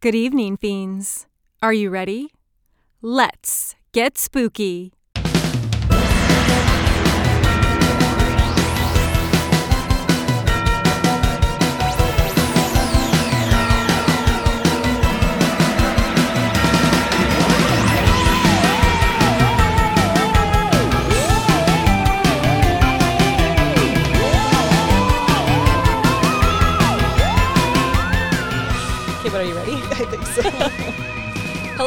Good evening, fiends. Are you ready? Let's get spooky.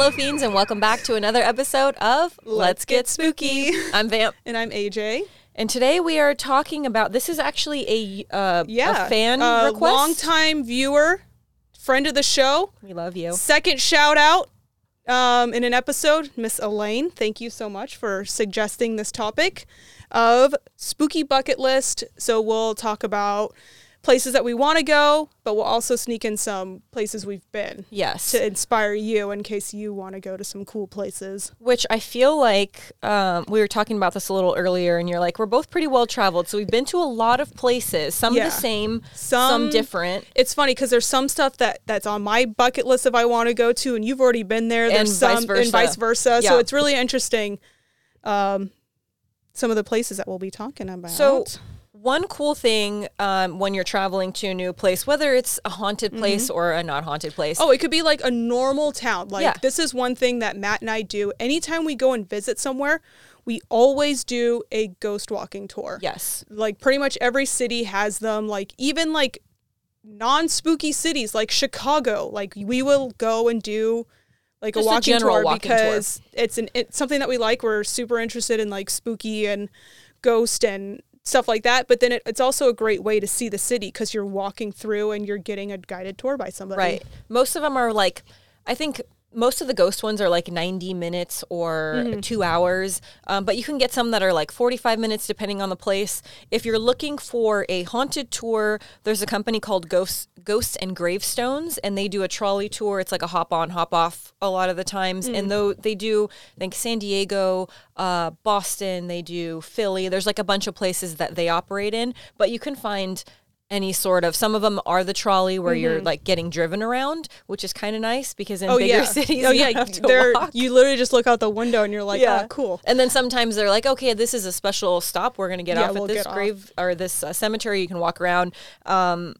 Hello, fiends, and welcome back to another episode of Let's Get Spooky. I'm Vamp, and I'm AJ. and today we are talking about. This is actually a uh, Yeah, a fan uh, request. long time viewer, friend of the show. We love you. Second shout out um, in an episode, Miss Elaine. Thank you so much for suggesting this topic of spooky bucket list. So we'll talk about places that we want to go, but we'll also sneak in some places we've been Yes, to inspire you in case you want to go to some cool places. which I feel like um, we were talking about this a little earlier, and you're like, we're both pretty well traveled, so we've been to a lot of places. Some Yeah. the same, Some- some different. It's funny because there's some stuff that that's on my bucket list if I want to go to, and you've already been there. There's And some vice versa. and vice versa. So it's really interesting. Um, some of the places that we'll be talking about. So, one cool thing um, when you're traveling to a new place, whether it's a haunted place or a not haunted place, Mm-hmm. oh, it could be like a normal town. Like Yeah. this is one thing that Matt and I do. Anytime we go and visit somewhere, we always do a ghost walking tour. yes, Like pretty much every city has them. Like even like non spooky cities like Chicago. Like we will go and do like Just a a walking general tour walking tour. because it's an it's something that we like. We're super interested in like spooky and ghost and stuff like that. But then it, it's also a great way to see the city because you're walking through and you're getting a guided tour by somebody. Right. Most of them are like, I think most of the ghost ones are like 90 minutes or Mm-hmm. two hours, um, but you can get some that are like 45 minutes depending on the place. If you're looking for a haunted tour, there's a company called Ghosts, Ghosts and Gravestones, and they do a trolley tour. It's like a hop on, hop off a lot of the times. Mm. And though they do, I think San Diego, uh, Boston, they do Philly. There's like a bunch of places that they operate in, but you can find any sort of some of them are the trolley where you're like getting driven around which is kind of nice because in Mm-hmm. Oh bigger yeah. cities oh you yeah. have to They're walk. you literally just look out the window and you're like, yeah oh, cool. and then sometimes they're like okay this is a special stop we're going to get Yeah, off we'll at this get off. grave or this uh, cemetery you can walk around um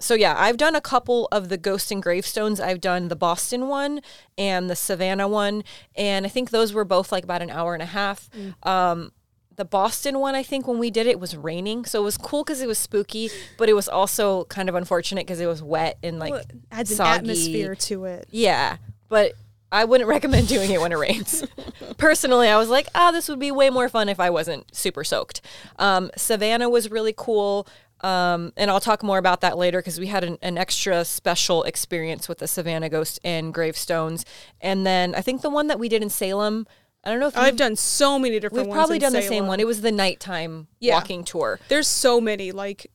so yeah, I've done a couple of the ghost and gravestones. I've done the Boston one and the Savannah one, and I think those were both like about an hour and a half. Mm. Um, the Boston one, I think when we did it, it was raining, so it was cool because it was spooky, but it was also kind of unfortunate because it was wet and like Well, adds an atmosphere to it. Yeah, but I wouldn't recommend doing it when it rains. Personally, I was like, ah, this would be way more fun if I wasn't super soaked. Um, Savannah was really cool. Um, and I'll talk more about that later because we had an, an extra special experience with the Savannah Ghost and gravestones. And then I think the one that we did in Salem, I don't know if I've done so many different we've probably done the same one. It was the nighttime Yeah. walking tour. There's so many like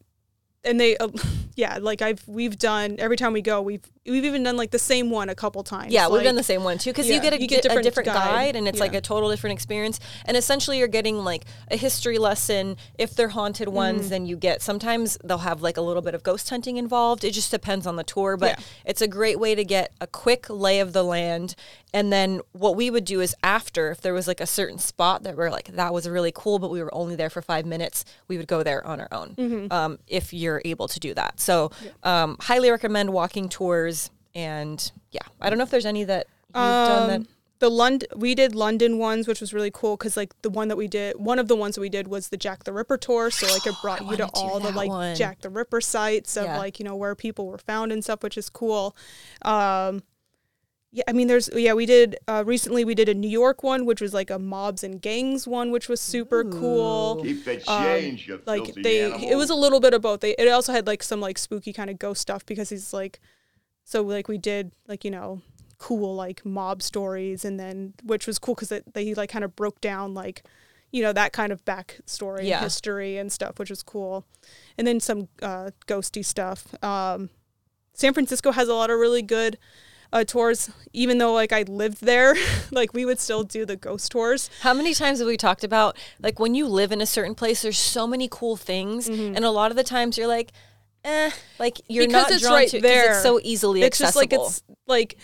and they uh, yeah, like I've we've done every time we go, we've we've even done like the same one a couple times. Yeah, we've like, done the same one too because you get a, you get get a different different guide, guide. and it's like a total different experience. And essentially, you're getting like a history lesson. If they're haunted Mm-hmm. ones, then you get sometimes they'll have like a little bit of ghost hunting involved. It just depends on the tour, but Yeah. it's a great way to get a quick lay of the land. And then what we would do is after, if there was like a certain spot that we're like that was really cool, but we were only there for five minutes, we would go there on our own. Mm-hmm. Um, if you're able to do that, so um, highly recommend walking tours. And yeah, I don't know if there's any that you've done that. Um, the London we did London ones, which was really cool because like the one that we did, one of the ones that we did was the Jack the Ripper tour. So like it brought you to all the like one. Jack the Ripper sites of Yeah. like you know where people were found and stuff, which is cool. Um, yeah, I mean, there's yeah, we did uh, recently. We did a New York one, which was like a mobs and gangs one, which was super cool. Keep the Um, change, you like they animal. it was a little bit of both they it also had like some like spooky kind of ghost stuff because he's like so like we did like you know cool like mob stories and then which was cool because they like kind of broke down like you know that kind of backstory Yeah. and history and stuff which was cool and then some uh ghosty stuff um san francisco has a lot of really good uh, tours even though like i lived there like we would still do the ghost tours How many times have we talked about like when you live in a certain place, there's so many cool things, Mm-hmm. and a lot of the times you're like, eh, like you're because not it's drawn right to there. It's so easily it's accessible. just like it's like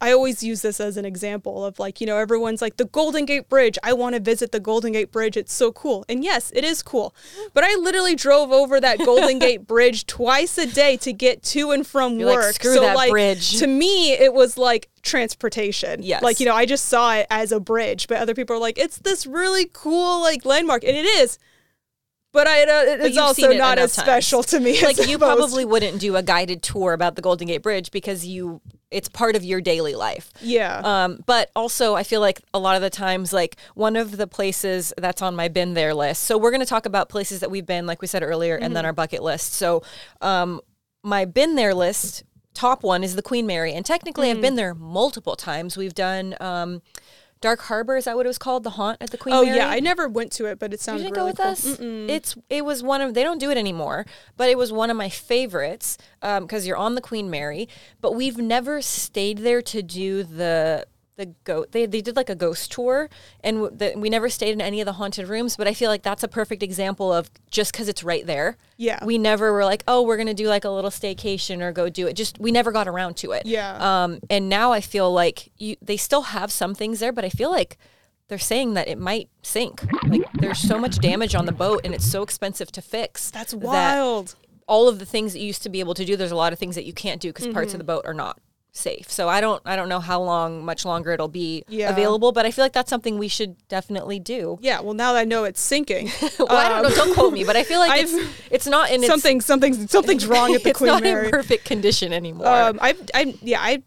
I always use this as an example of like, you know, everyone's like the Golden Gate Bridge. I want to visit the Golden Gate Bridge. It's so cool. And yes, it is cool. But I literally drove over that Golden Gate Bridge twice a day to get to and from You're like, work. "Screw so that like bridge." to me it was like transportation. Yes. Like, you know, I just saw it as a bridge, but other people are like, it's this really cool like landmark. And it is. But I uh, it's also it not as times. special to me. like as you probably wouldn't do a guided tour about the Golden Gate Bridge because you it's part of your daily life. Yeah. Um, but also, I feel like a lot of the times, like one of the places that's on my been there list. So we're going to talk about places that we've been, like we said earlier, and Mm-hmm. then our bucket list. So um, my been there list, top one is the Queen Mary, and technically Mm. I've been there multiple times. We've done um, Dark Harbor. Is that what it was called? The haunt at the Queen Mary? oh Mary. yeah, I never went to it, but it sounds. You didn't really go with cool. us. It's it was one of they don't do it anymore, but it was one of my favorites um, because you're on the Queen Mary. But we've never stayed there to do the the goat. They they did like a ghost tour, and w- the, we never stayed in any of the haunted rooms. But I feel like that's a perfect example of just because it's right there. Yeah. we never were like, oh, we're gonna do like a little staycation or go do it. Just we never got around to it. Yeah. Um, and now I feel like you they still have some things there, but I feel like they're saying that it might sink. Like there's so much damage on the boat and it's so expensive to fix. That's that wild. all of the things that you used to be able to do, there's a lot of things that you can't do because parts Mm-hmm. of the boat are not safe. So I don't I don't know how long much longer it'll be Yeah. available, but I feel like that's something we should definitely do. Yeah, well now that I know it's sinking. Well, I don't know, don't quote me, but I feel like I've- it's it's not in its something something's something's wrong at the Queen Mary. it's Queen not Mary. in perfect condition anymore. Um, I, I, yeah, I,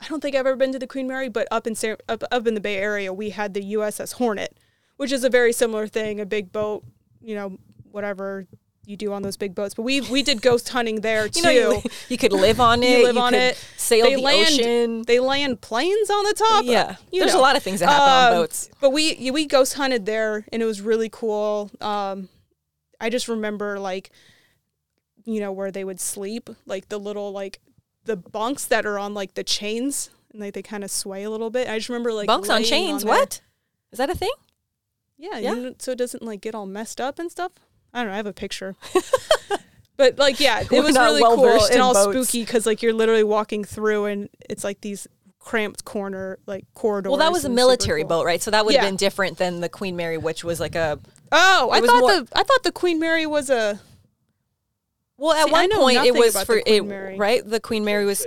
I don't think I've ever been to the Queen Mary, but up in up up in the Bay Area, we had the USS Hornet, which is a very similar thing, a big boat, you know, whatever you do on those big boats. But we we did ghost hunting there you too. know, you, you could live on it. You live on could it. Sail they the land, ocean. They land planes on the top. Yeah, you there's know. a lot of things that happen on Um, boats. But we we ghost hunted there, and it was really cool. Um, I just remember like, you know, where they would sleep, like the little like the bunks that are on like the chains, and like they kind of sway a little bit. I just remember like Bunks on chains. there. what? Is that a thing? Yeah, Yeah. you know, so it doesn't like get all messed up and stuff. I don't know. I have a picture. But like, yeah, it We're was really cool and all boats. spooky because like you're literally walking through and it's like these cramped corner like corridors. Well, that was a military cool. boat, right? So that would have Yeah. been different than the Queen Mary, which was like a. Oh, I thought more- the I thought the Queen Mary was a Well, at See, one point it was for it, right? The Queen Mary was.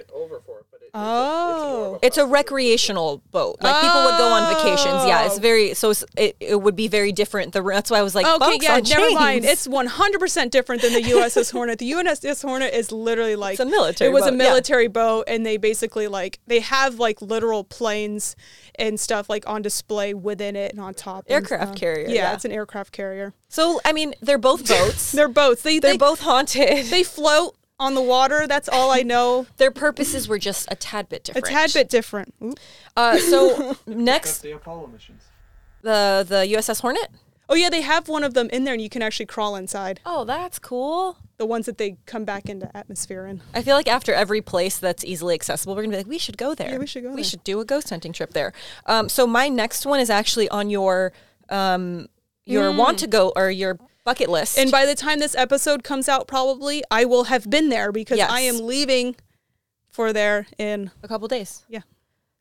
Over for it, but it, Oh. It's a recreational boat. Like people would go on vacations. Yeah, it's Oh. oh. very so. It's, it, it would be very different. The that's why I was like, Okay, yeah, never mind. It's 100% different than the USS Hornet. The USS Hornet is literally like It's a military It was a boat, yeah. military boat and they basically like they have like literal planes and stuff like on display within it and on top. Aircraft carrier, Yeah, yeah. it's an aircraft carrier. so. I mean, they're both boats. They're boats. They they're they, both haunted. they float on the water. That's all I know. Their purposes were just a tad bit different. A tad bit different. Uh, so next, the Apollo missions. the the USS Hornet. Oh yeah, they have one of them in there and you can actually crawl inside. Oh, that's cool. The ones that they come back into atmosphere in. I feel like after every place that's easily accessible, we're gonna be like, we should go there. Yeah, we should go We there. should do a ghost hunting trip there. Um, so my next one is actually on your um, your want to go or your bucket list. And by the time this episode comes out, probably I will have been there because I am leaving for there in a couple days. yeah.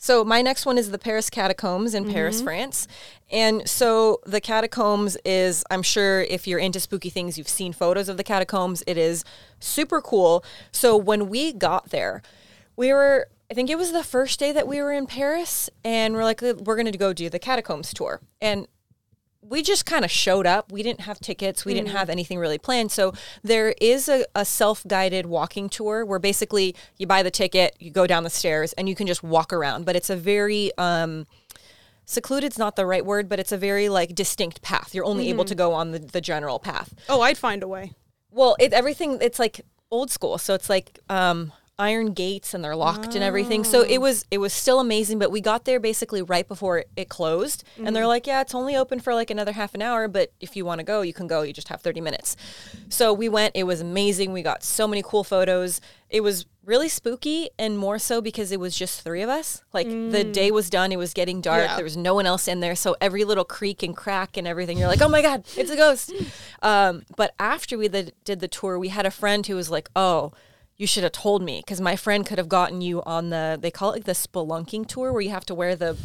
So my next one is the Paris Catacombs in Mm-hmm. Paris, France. And so the catacombs is I'm sure if you're into spooky things, you've seen photos of the catacombs. It is super cool. So when we got there, we were I think it was the first day that we were in Paris and we're like we're going to go do the catacombs tour. And we just kind of showed up. We didn't have tickets. We didn't have anything really planned. So there is a, a self guided walking tour where basically you buy the ticket, you go down the stairs, and you can just walk around. But it's a very um, secluded's not the right word, but it's a very like distinct path. You're only able to go on the, the general path. Oh, I'd find a way. Well, it everything it's like old school. So it's like um, iron gates and they're locked and everything. So Oh. it was it was still amazing, but we got there basically right before it, closed. And Mm-hmm. they're like, "Yeah, it's only open for like another half an hour, but if you want to go, you can go. You just have 30 minutes." So we went. It was amazing. We got so many cool photos. It was really spooky and more so because it was just three of us. Like the day was done, it was getting dark. Yeah. There was no one else in there. So every little creak and crack and everything, you're like, "Oh my god, it's a ghost." um, but after we did, did the tour, we had a friend who was like, "Oh, you should have told me because my friend could have gotten you on the they call it like the spelunking tour where you have to wear the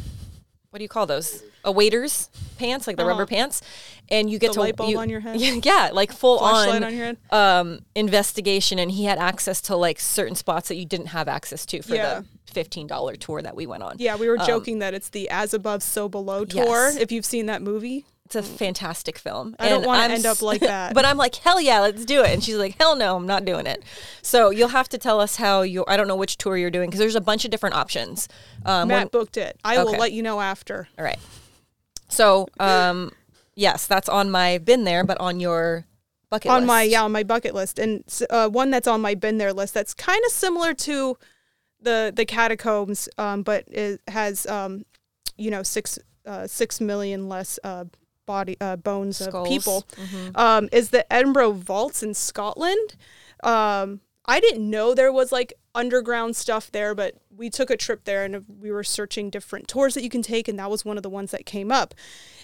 what do you call those a waiter's pants like the rubber pants and you get Uh-huh. The to light bulb you- on your head? yeah like full Flashlight on, on your head? um investigation and he had access to like certain spots that you didn't have access to for Yeah. the $15 tour that we went on Yeah, we were joking that it's the as above, so below tour. Um, Yes. If you've seen that movie, it's a fantastic film. I don't wanna end up like that. but I'm like, hell yeah, let's do it. And she's like, hell no, I'm not doing it. So you'll have to tell us how you. I don't know which tour you're doing because there's a bunch of different options. Um, Matt one- booked it. I will let you know after. all right. So um, yes, that's on my been there, but on your bucket on list. my yeah on my bucket list and uh, one that's on my been there list that's kind of similar to the the catacombs um, but it has um, you know six uh, six million less uh, body uh, bones Skulls. of people Mhm. um, is the Edinburgh Vaults in Scotland. Um, I didn't know there was like underground stuff there, but we took a trip there and we were searching different tours that you can take, and that was one of the ones that came up.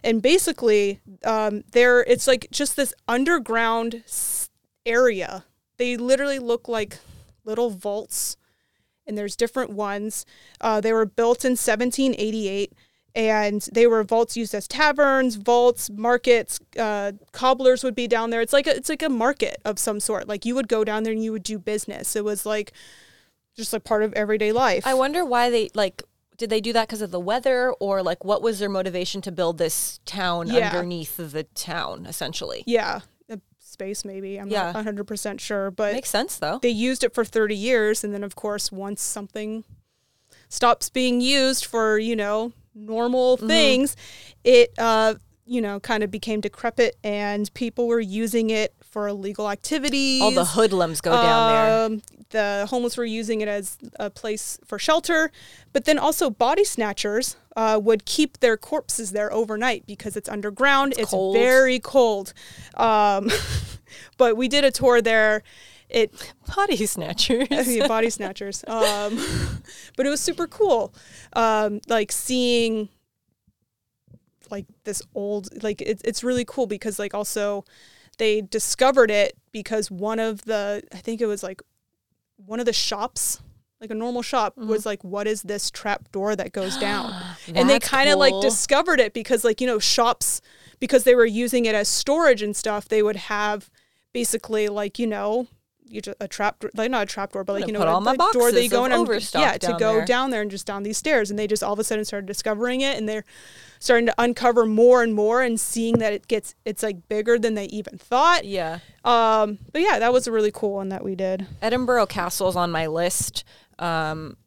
And basically, um, there it's like just this underground area. They literally look like little vaults, and there's different ones. Uh, they were built in 1788 and they were vaults used as taverns, vaults, markets. Uh, cobblers would be down there. It's like a, it's like a market of some sort. Like you would go down there and you would do business. It was like just like part of everyday life. I wonder why they like. Did they do that because of the weather, or like what was their motivation to build this town Yeah. underneath the town, essentially? yeah, a space maybe. I'm Yeah. not 100% sure, but Makes sense though. they used it for 30 years and then of course once something stops being used for you know normal Mm-hmm. things it uh you know kind of became decrepit and people were using it for illegal activities All the hoodlums go down there. um, the homeless were using it as a place for shelter, but then also body snatchers uh, would keep their corpses there overnight because it's underground. It's, cold. very cold. Um, but we did a tour there. It Body snatchers. body snatchers. Um, but it was super cool. Um, like seeing like this old like it, it's really cool because like also they discovered it because one of the I think it was like one of the shops like a normal shop was like what is this trap door that goes down and they kind of like discovered it because like you know shops because they were using it as storage and stuff they would have basically like you know you just, a trap door like not a trap door but like you know a, all my a door that you go in and yeah to go there. down there and just down these stairs and they just all of a sudden started discovering it and they're starting to uncover more and more and seeing that it gets it's like bigger than they even thought yeah. um but yeah that was a really cool one that we did Edinburgh Castle's on my list, um,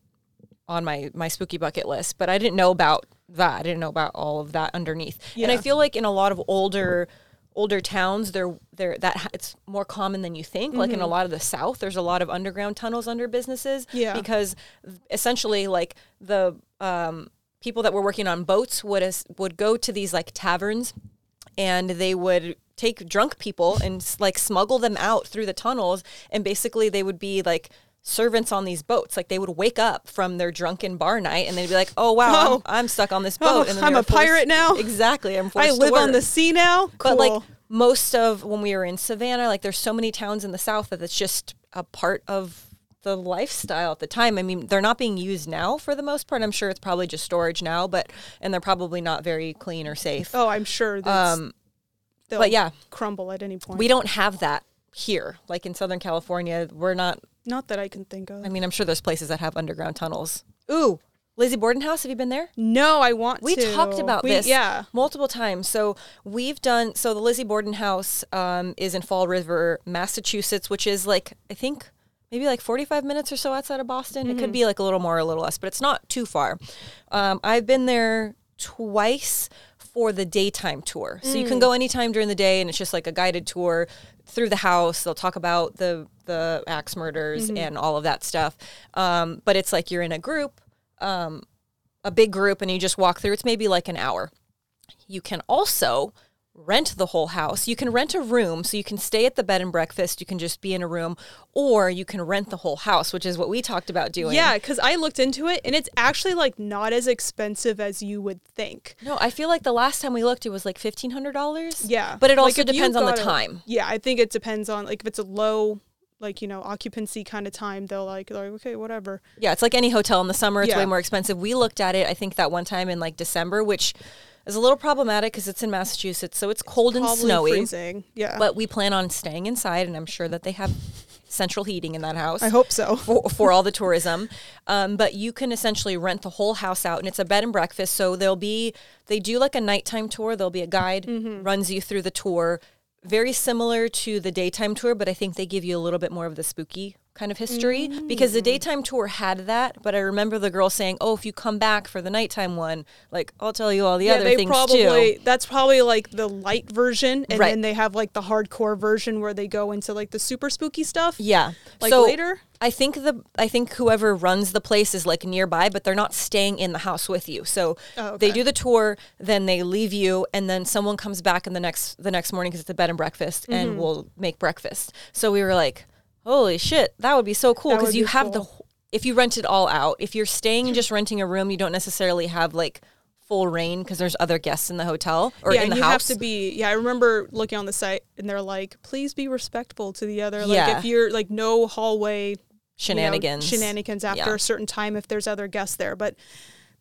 on my my spooky bucket list, but I didn't know about that. I didn't know about all of that underneath. And I feel like in a lot of older older towns, they're, they're that it's more common than you think. Like in a lot of the South, there's a lot of underground tunnels under businesses. Yeah. because essentially, like the um, people that were working on boats would as, would go to these like taverns and they would take drunk people and like smuggle them out through the tunnels and basically they would be like servants on these boats. Like they would wake up from their drunken bar night and they'd be like oh wow Oh. I'm, I'm stuck on this Oh, boat and then I'm a pirate now? exactly i'm forced i live on the sea now? Cool. but like most of when we were in savannah like there's so many towns in the south that it's just a part of the lifestyle at the time. I mean they're not being used now for the most part. I'm sure it's probably just storage now but and they're probably not very clean or safe. Oh i'm sure um but yeah. crumble at any point. We don't have that here. Like in southern california we're not not that i can think of. I mean i'm sure there's places that have underground tunnels. Ooh. Lizzie borden house have you been there? No i want to. we to. talked about We- this yeah. multiple times. So we've done so the lizzie borden house um, is in fall river massachusetts which is like i think maybe like 45 minutes or so outside of boston. It Mm-hmm. could be like a little more or a little less but it's not too far. Um, i've been there twice for the daytime tour. So Mm. you can go anytime during the day and it's just like a guided tour through the house. They'll talk about the the axe murders Mm-hmm. and all of that stuff. Um, but it's like you're in a group, um, a big group, and you just walk through. It's maybe like an hour. You can also rent the whole house. You can rent a room, so you can stay at the bed and breakfast. You can just be in a room, or you can rent the whole house, which is what we talked about doing. Yeah, because I looked into it and it's actually like not as expensive as you would think. No, I feel like the last time we looked, it was like fifteen hundred dollars. Yeah. but it Like, also you depends on the time. Yeah, I think it depends on like if it's a low like, you know, occupancy kind of time, they'll like they're like, okay, whatever. Yeah, it's like any hotel in the summer. It's Yeah. way more expensive. We looked at it, I think, that one time in like December, which is a little problematic because it's in Massachusetts, so it's cold and snowy. freezing. Yeah. But we plan on staying inside, and I'm sure that they have central heating in that house. I hope so. for, for all the tourism. Um, but you can essentially rent the whole house out, and it's a bed and breakfast. So there'll be they do like a nighttime tour. There'll be a guide Mm-hmm. runs you through the tour, very similar to the daytime tour, but I think they give you a little bit more of the spooky kind of history because the Mm. daytime tour had that. But I remember the girl saying, "Oh, if you come back for the nighttime one, like I'll tell you all the yeah, other they things probably too." that's probably like the light version and Right. then they have like the hardcore version where they go into like the super spooky stuff. Yeah, Like so later? I think the I think whoever runs the place is like nearby, but they're not staying in the house with you. So Oh, they do the tour, then they leave you, and then someone comes back in the next the next morning because it's a bed and breakfast, Mm-hmm. and will make breakfast. So we were like, "Holy shit, that would be so cool!" Because you be have the cool. wh- if you rent it all out. If you're staying and just renting a room, you don't necessarily have like full reign because there's other guests in the hotel or yeah, in the you house. have to be. Yeah, I remember looking on the site, and they're like, "Please be respectful to the other." Like, Yeah. if you're like no hallway you know, shenanigans. shenanigans after Yeah. a certain time if there's other guests there. But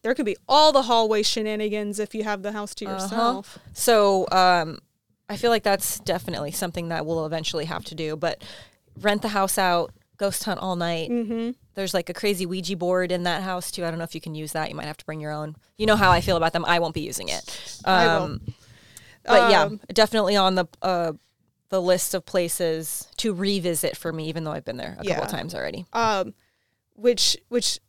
there could be all the hallway shenanigans if you have the house Uh-huh. to yourself. So um, I feel like that's definitely something that we'll eventually have to do. But rent the house out, ghost hunt all night. Mm-hmm. There's like a crazy Ouija board in that house too. I don't know if you can use that. You might have to bring your own. You know how I feel about them. I won't be using it. Um, I will. But yeah, Um, definitely on the uh, the list of places to revisit for me, even though I've been there a couple Yeah. of times already. um which which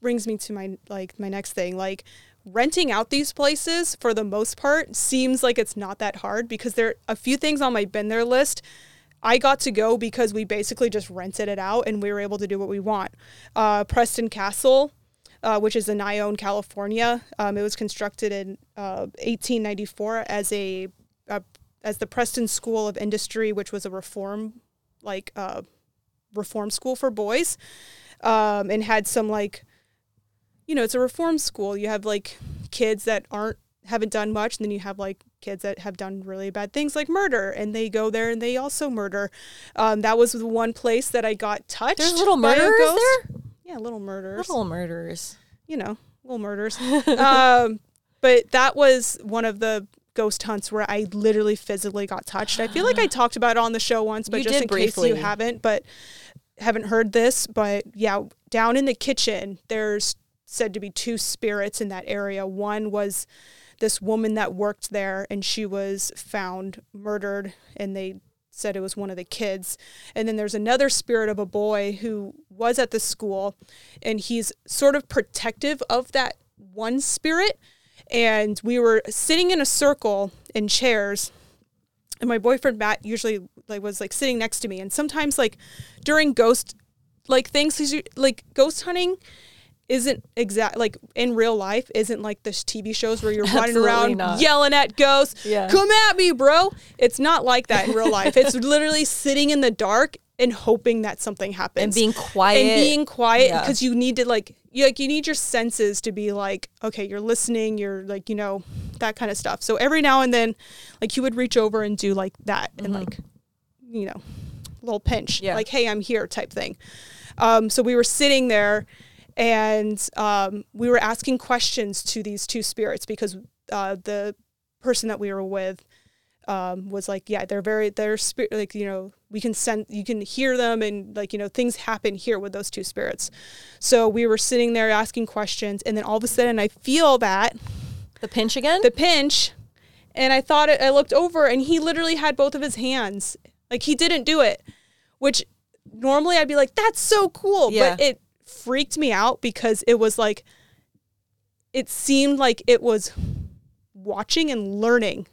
brings me to my like my next thing like renting out these places for the most part seems like it's not that hard because there are a few things on my been there list I got to go because we basically just rented it out and we were able to do what we want. Uh, Preston Castle, uh, which is in Ione, California. Um, it was constructed in uh, 1894 as a uh, as the Preston School of Industry, which was a reform like uh, reform school for boys, um, and had some like, you know, it's a reform school. You have like kids that aren't haven't done much, and then you have like kids that have done really bad things like murder, and they go there and they also murder. Um, that was the one place that I got touched. There's little murderers there. Yeah, little murders. Little murderers. You know, little murders. um, but that was one of the ghost hunts where I literally physically got touched. I feel like I talked about it on the show once, but You just in case you haven't, but haven't heard this, but yeah, down in the kitchen, there's said to be two spirits in that area. One was this woman that worked there and she was found murdered and they said it was one of the kids. And then there's another spirit of a boy who was at the school and he's sort of protective of that one spirit. And we were sitting in a circle in chairs and my boyfriend Matt usually like was like sitting next to me and sometimes like during ghost like things, like ghost hunting isn't exact like in real life isn't like the TV shows where you're running Absolutely around not. yelling at ghosts Yeah. come at me bro it's not like that in real life it's literally sitting in the dark and hoping that something happens And being quiet. and being quiet Yeah. because you need to like you like you need your senses to be like okay you're listening you're like you know that kind of stuff so every now and then like he would reach over and do like that and like you know a little pinch Mm-hmm. Yeah. like hey i'm here type thing um, so we were sitting there and um, we were asking questions to these two spirits because uh, the person that we were with um, was like, yeah, they're very, they're spirit, like, you know, we can send, you can hear them and like, you know, things happen here with those two spirits. So we were sitting there asking questions and then all of a sudden I feel that the pinch again. the pinch and I thought it, I looked over and he literally had both of his hands. Like he didn't do it, which normally I'd be like, that's so cool. Yeah. But it freaked me out because it was like, it seemed like it was watching and learning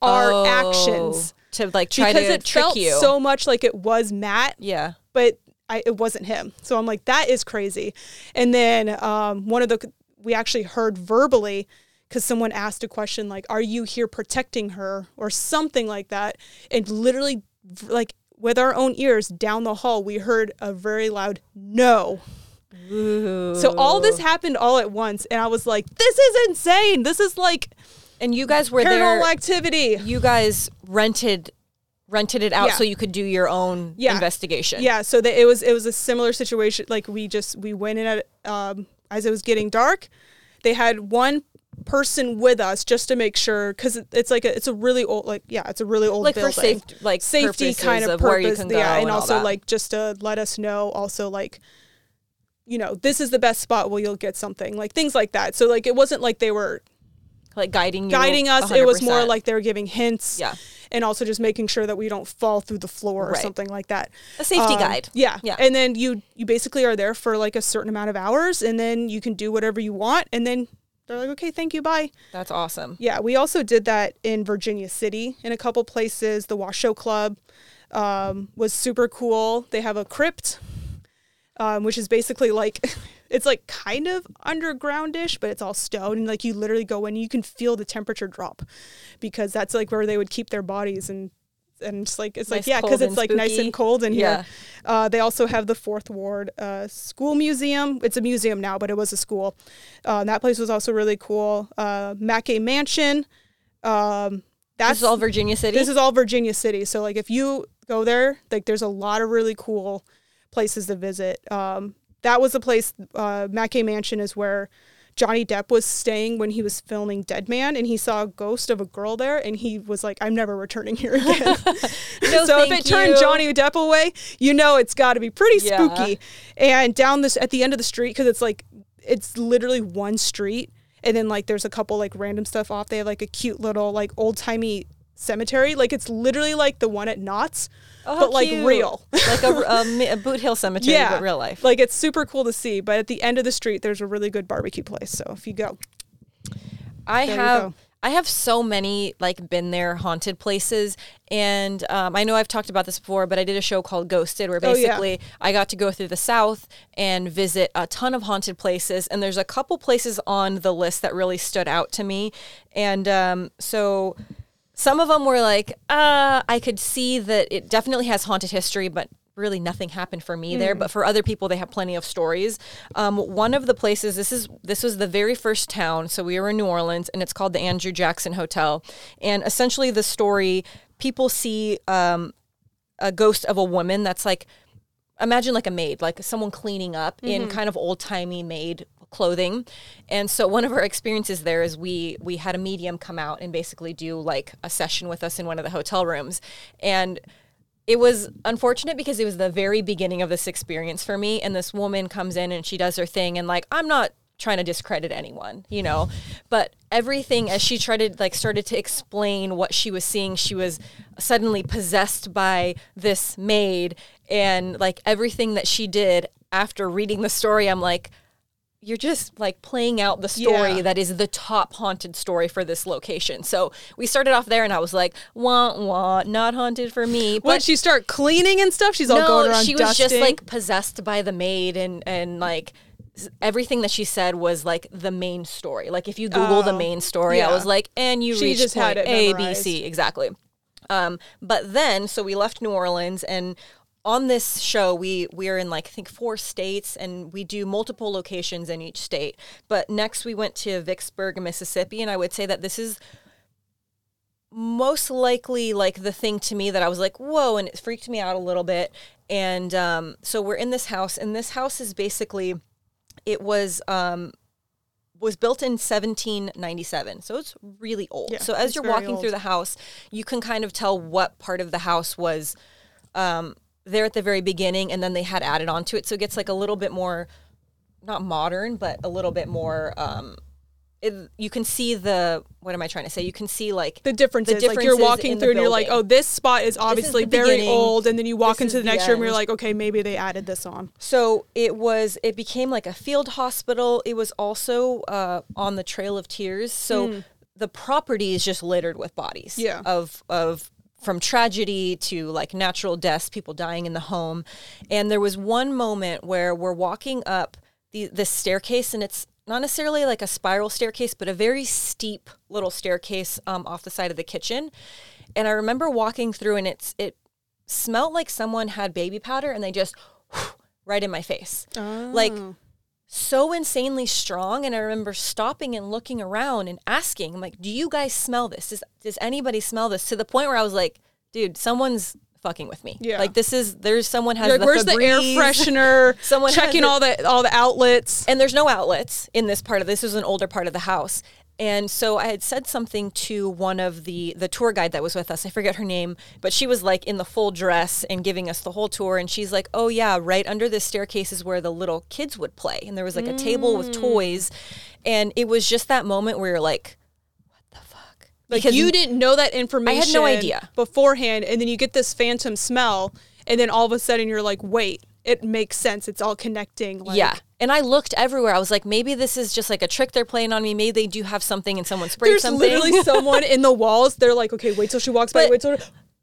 our Oh, actions. to like try because to it trick felt you. so much like it was Matt, yeah. but I, it wasn't him. So I'm like, that is crazy. And then um, one of the we actually heard verbally because someone asked a question like, "Are you here protecting her?" or something like that, and literally, like with our own ears down the hall, we heard a very loud no. So all this happened all at once, and I was like, "This is insane! This is like And you guys were there. paranormal activity." You guys rented rented it out Yeah. so you could do your own Yeah. investigation. Yeah, so that it was it was a similar situation. Like we just we went in at um, as it was getting dark. They had one person with us just to make sure because it, it's like a, it's a really old like yeah it's a really old Like for building. safe, like safety kind of, of purpose where you can go yeah and, and also like just to let us know also like you know this is the best spot where you'll get something like things like that so like it wasn't like they were like guiding you guiding us it was more like they were giving hints Yeah. and also just making sure that we don't fall through the floor or Right. something like that a safety Um, guide. yeah Yeah. and then you you basically are there for like a certain amount of hours and then you can do whatever you want and then they're like okay thank you bye. That's awesome. yeah we also did that in virginia city in a couple places. The washoe club um, was super cool. They have a crypt um, which is basically like it's like kind of undergroundish but it's all stone. And like you literally go in and you can feel the temperature drop because that's like where they would keep their bodies and and it's like it's like yeah because it's like nice and cold in Yeah. here uh, they also have the Fourth Ward uh, School Museum. It's a museum now, but it was a school. Uh, that place was also really cool. Uh, Mackay Mansion. Um, that's This is all Virginia City. this is all Virginia City. So like if you go there, like there's a lot of really cool places to visit. Um, that was the place. Uh, Mackay Mansion is where Johnny Depp was staying when he was filming Dead Man, and he saw a ghost of a girl there, and he was like, "I'm never returning here again." No, so if it turned. Johnny Depp away, you know it's got to be pretty Yeah. spooky. And down this at the end of the street, because it's like it's literally one street, and then like there's a couple like random stuff off. They have like a cute little like old timey cemetery. Like it's literally like the one at Knott's, Oh, but like cute. real. like a, a, a Boot Hill Cemetery, yeah, but real life. Like it's super cool to see. But at the end of the street, there's a really good barbecue place. So if you go, I There have go. I have so many like been there haunted places, and um, I know I've talked about this before, but I did a show called Ghosted where Oh, yeah. basically I got to go through the South and visit a ton of haunted places, and there's a couple places on the list that really stood out to me, and um, so. Some of them were like, uh, I could see that it definitely has haunted history, but really nothing happened for me there. But for other people, they have plenty of stories. Um, one of the places, this is this was the very first town, so we were in New Orleans, and it's called the Andrew Jackson Hotel. And essentially, the story people see um, a ghost of a woman that's like imagine like a maid, like someone cleaning up in kind of old timey maid clothing. And so one of our experiences there is we we had a medium come out and basically do like a session with us in one of the hotel rooms. And it was unfortunate because it was the very beginning of this experience for me. And this woman comes in and she does her thing and like I'm not trying to discredit anyone, you know. But everything as she tried to like started to explain what she was seeing, she was suddenly possessed by this maid and like everything that she did after reading the story, I'm like, you're just like playing out the story Yeah. that is the top haunted story for this location. So we started off there and I was like, wah wah, not haunted for me. But When she start cleaning and stuff, she's all no, going around she was dusting. just like possessed by the maid and and like everything that she said was like the main story. Like if you Google the Oh, main story, I was like, and you She reached just had point A, B, exactly. Um, but then, so we left New Orleans and on this show we we're in like I think four states and we do multiple locations in each state. But next we went to Vicksburg, Mississippi, and I would say that this is most likely like the thing to me that I was like, whoa, and it freaked me out a little bit. And um, so we're in this house, and this house is basically, it was um, was built in 1797, so it's really old. Yeah, so as you're walking old. through the house, you can kind of tell what part of the house was um, there at the very beginning, and then they had added onto it, so it gets like a little bit more, not modern, but a little bit more. Um, it, you can see the what am I trying to say? You can see like the differences. like you're walking through and you're like, oh, this spot is obviously the very old, and then you walk This into is the the next room, and you're like, okay, maybe they added this on. So it was. It became like a field hospital. It was also uh, on the Trail of Tears. So the property is just littered with bodies. Yeah. Of of from tragedy to like natural deaths, people dying in the home. And there was one moment where we're walking up the this staircase and it's not necessarily like a spiral staircase, but a very steep little staircase um, off the side of the kitchen. And I remember walking through and it's it smelled like someone had baby powder and they just right in my face. Like so insanely strong and I remember stopping and looking around and asking, I'm like, "Do you guys smell this? Does does anybody smell this?" To the point where I was like, "Dude, someone's fucking with me. Yeah. Like this is there's someone has You're like, the where's the air freshener? Someone checking all the all the outlets. and there's no outlets in this part of this is an older part of the house and so i had said something to one of the the tour guide that was with us i forget her name but she was like in the full dress and giving us the whole tour and she's like oh yeah right under the staircase is where the little kids would play and there was like a table Mm. with toys and it was just that moment where you're like what the fuck Like you didn't know that information. I had no idea. beforehand, and then you get this phantom smell, and then all of a sudden you're like, wait, it makes sense. It's all connecting. Like, yeah and i looked everywhere i was like maybe this is just like a trick they're playing on me maybe they do have something and someone sprayed There's something literally someone in the walls. They're like, okay, wait till she walks by. Wait till.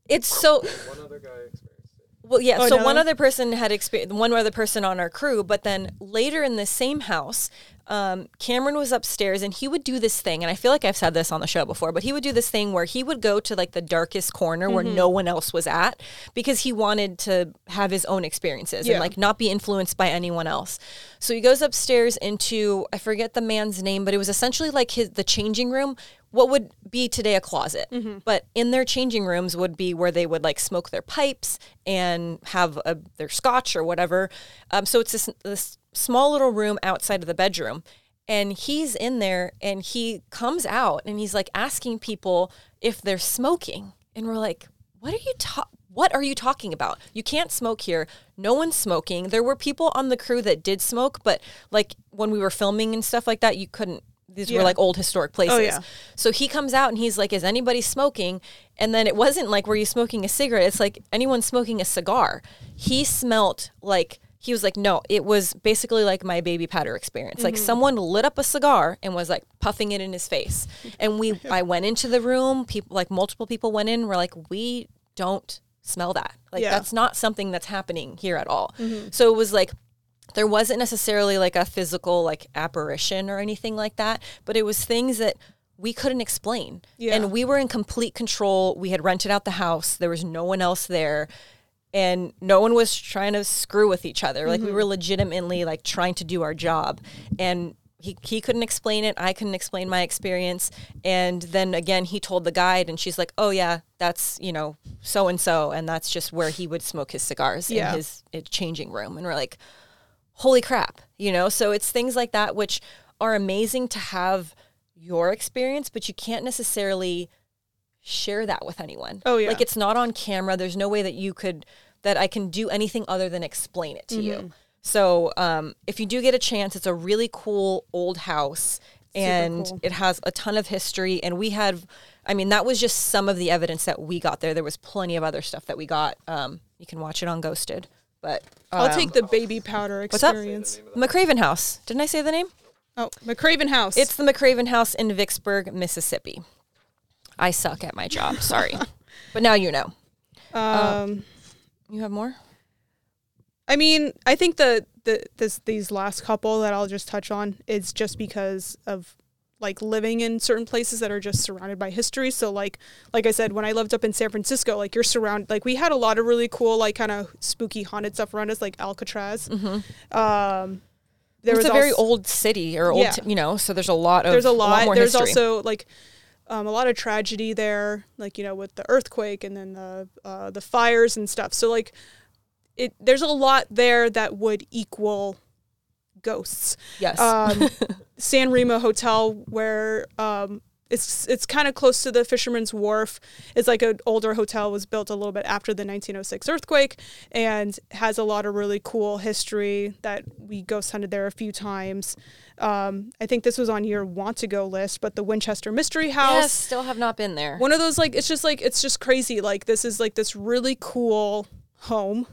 it's so One other guy experienced it. Well, yeah. Oh, so no? one other person had experienced one other person on our crew, but then later in the same house, um, Cameron was upstairs and he would do this thing, and I feel like I've said this on the show before, but he would do this thing where he would go to like the darkest corner where Mm-hmm. no one else was at because he wanted to have his own experiences Yeah. and like not be influenced by anyone else. So he goes upstairs into I forget the man's name, but it was essentially like his the changing room. What would be today a closet, Mm-hmm. but in their changing rooms would be where they would like smoke their pipes and have a, their scotch or whatever. Um, so it's this, this small little room outside of the bedroom. And he's in there and he comes out and he's like asking people if they're smoking. And we're like, what are you ta- what are you talking about? You can't smoke here. No one's smoking. There were people on the crew that did smoke, but like when we were filming and stuff like that, you couldn't these Yeah. were like old historic oh, places. yeah. So he comes out and he's like, Is anybody smoking? And then it wasn't like, Were you smoking a cigarette? It's like anyone smoking a cigar. He smelt like, he was like, No, it was basically like my baby powder experience. Like mm-hmm. someone lit up a cigar and was like puffing it in his face. And we, I went into the room, people, like multiple people went in, were like, We don't smell that. Like Yeah. that's not something that's happening here at all. Mm-hmm. So it was like, there wasn't necessarily like a physical like apparition or anything like that, but it was things that we couldn't explain. Yeah. And we were in complete control. We had rented out the house. There was no one else there. And no one was trying to screw with each other. Like we mm-hmm. were legitimately like trying to do our job. And he, he couldn't explain it. I couldn't explain my experience. And then again, he told the guide, and she's like, "Oh yeah, that's you know so and so, and that's just where he would smoke his cigars Yeah. in his, his changing room." And we're like, holy crap, you know? So it's things like that which are amazing to have your experience, but you can't necessarily share that with anyone. Oh, yeah. Like it's not on camera. There's no way that you could that I can do anything other than explain it to Mm-hmm. you. So um, if you do get a chance, it's a really cool old house and cool. it has a ton of history. And we had, I mean, that was just some of the evidence that we got there. There was plenty of other stuff that we got. Um, you can watch it on Ghosted, but I'll um, take the baby powder What's up? experience. McCraven House. Didn't I say the name? Oh, McCraven House. It's the McCraven House in Vicksburg, Mississippi. I suck at my job. Sorry, but now you know. um. You have more. I mean, I think the the this these last couple that I'll just touch on is just because of like living in certain places that are just surrounded by history. So like like I said, when I lived up in San Francisco, like you're surrounded like we had a lot of really cool like kind of spooky haunted stuff around us, like Alcatraz. Um, there it's was a very old city or old, Yeah. t- you know. So there's a lot of there's a lot. more there's history. also like um, a lot of tragedy there, like you know with the earthquake and then the uh, the fires and stuff. So like it there's a lot there that would equal ghosts. yes. Um, San Remo Hotel, where um, it's it's kind of close to the Fisherman's Wharf. It's like an older hotel, was built a little bit after the 1906 earthquake, and has a lot of really cool history that we ghost hunted there a few times. Um, I think this was on your want to go list, but the Winchester Mystery House yes, still have not been there. one of those like it's just like it's just crazy like this is like this really cool home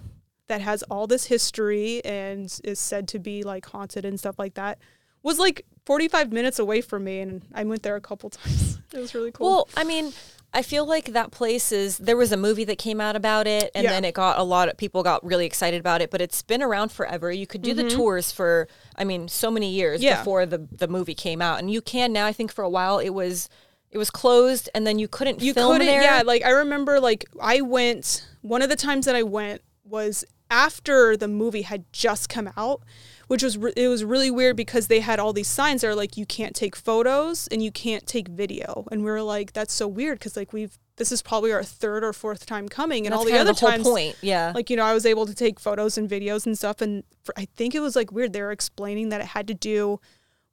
that has all this history and is said to be like haunted and stuff like that was like 45 minutes away from me and i went there a couple times it was really cool Well, I mean, I feel like that place is there was a movie that came out about it and Yeah. then it got a lot of people got really excited about it, but it's been around forever. You could do the tours for I mean, so many years Mm-hmm. Yeah. before the the movie came out. And you can now I think for a while it was it was closed and then you couldn't you film couldn't there. yeah like i remember like i went one of the times that i went was after the movie had just come out which was re- it was really weird because they had all these signs that are like you can't take photos and you can't take video and we were like that's so weird because like we've this is probably our third or fourth time coming and That's all the other the times point. Yeah. like you know i was able to take photos and videos and stuff and for, i think it was like weird they were explaining that it had to do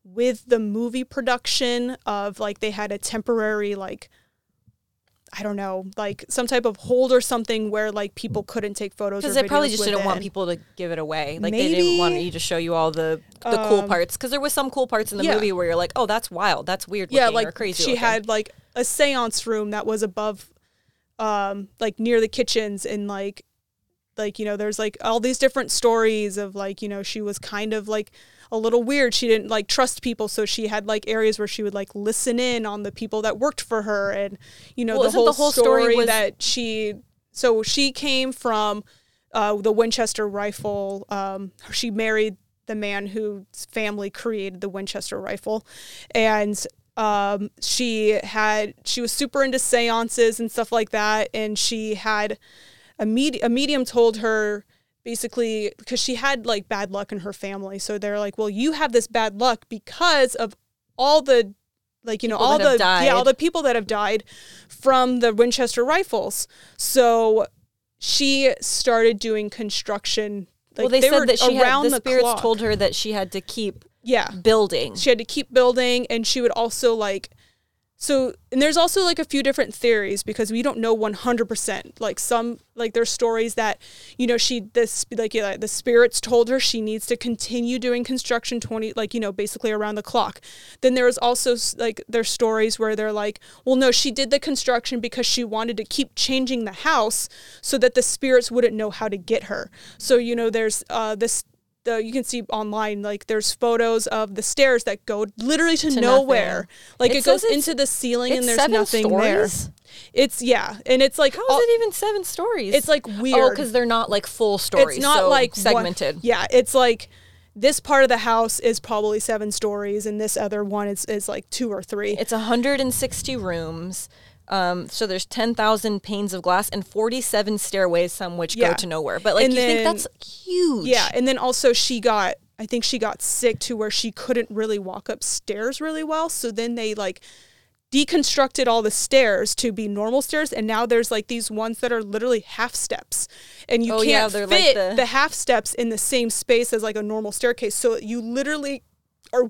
with the movie production of like they had a temporary like i don't know like some type of hold or something where like people couldn't take photos because they probably just didn't want people to give it away. Like they didn't want you to show you all the the cool Um, parts. Because there was some cool parts in the yeah. movie where you're like, oh, that's wild, that's weird, yeah like crazy. she looking. had like a seance room that was above um like near the kitchens and like like you know there's like all these different stories of like you know she was kind of like a little weird. She didn't like trust people so she had like areas where she would like listen in on the people that worked for her and you know Well, the, whole the whole story story was- that she so she came from uh, the Winchester rifle um, she married the man whose family created the Winchester rifle. And um, she had she was super into seances and stuff like that and she had a, med- a medium told her basically because she had like bad luck in her family so they're like well you have this bad luck because of all the like you know all the yeah all the people that have died from the Winchester rifles so she started doing construction like well, they, were said that she had the, the spirits clock. told her that she had to keep yeah building. she had to keep building and she would also like so and there's also like a few different theories because we don't know 100% like some like there's stories that you know she this like yeah, the spirits told her she needs to continue doing construction 20 like you know basically around the clock. Then there's also like there's stories where they're like well no she did the construction because she wanted to keep changing the house so that the spirits wouldn't know how to get her. So you know there's uh this the, you can see online like there's photos of the stairs that go literally to, To nowhere nothing. like It it, goes into the ceiling and there's nothing stories? there it's yeah and it's like How is all- it even seven stories? it's like Oh, weird because they're not like full stories. it's not so like one- segmented. yeah it's like this part of the house is probably seven stories and this other one is, is like two or three It's 160 rooms. Um, so there's 10,000 panes of glass and 47 stairways, some which Yeah. go to nowhere. But like And you think that's huge. Yeah, and then also she got I think she got sick to where she couldn't really walk upstairs really well. So then they like deconstructed all the stairs to be normal stairs and now there's like these ones that are literally half steps and you Oh, can't like fit the- the half steps in the same space as like a normal staircase so you literally are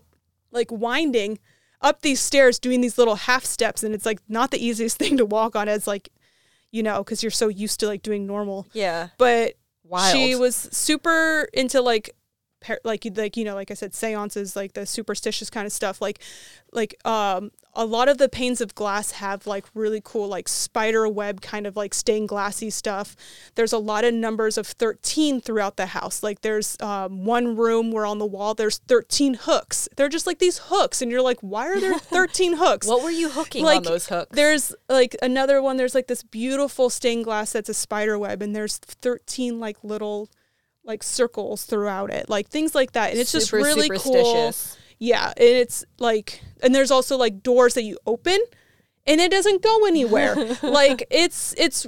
like winding up these stairs doing these little half steps and it's like not the easiest thing to walk on as like you know because you're so used to like doing normal Yeah. but Wild. she was super into like like like you know like I said seances like the superstitious kind of stuff like like um a lot of the panes of glass have like really cool like spider web kind of like stained glassy stuff. There's a lot of numbers of 13 throughout the house. Like there's um, one room where on the wall there's 13 hooks. They're just like these hooks and you're like why are there 13 hooks? What were you hooking like on those hooks? there's like another one there's like this beautiful stained glass that's a spider web and there's 13 like little like circles throughout it like things like that and it's just really cool yeah and it's like and there's also like doors that you open and it doesn't go anywhere like it's it's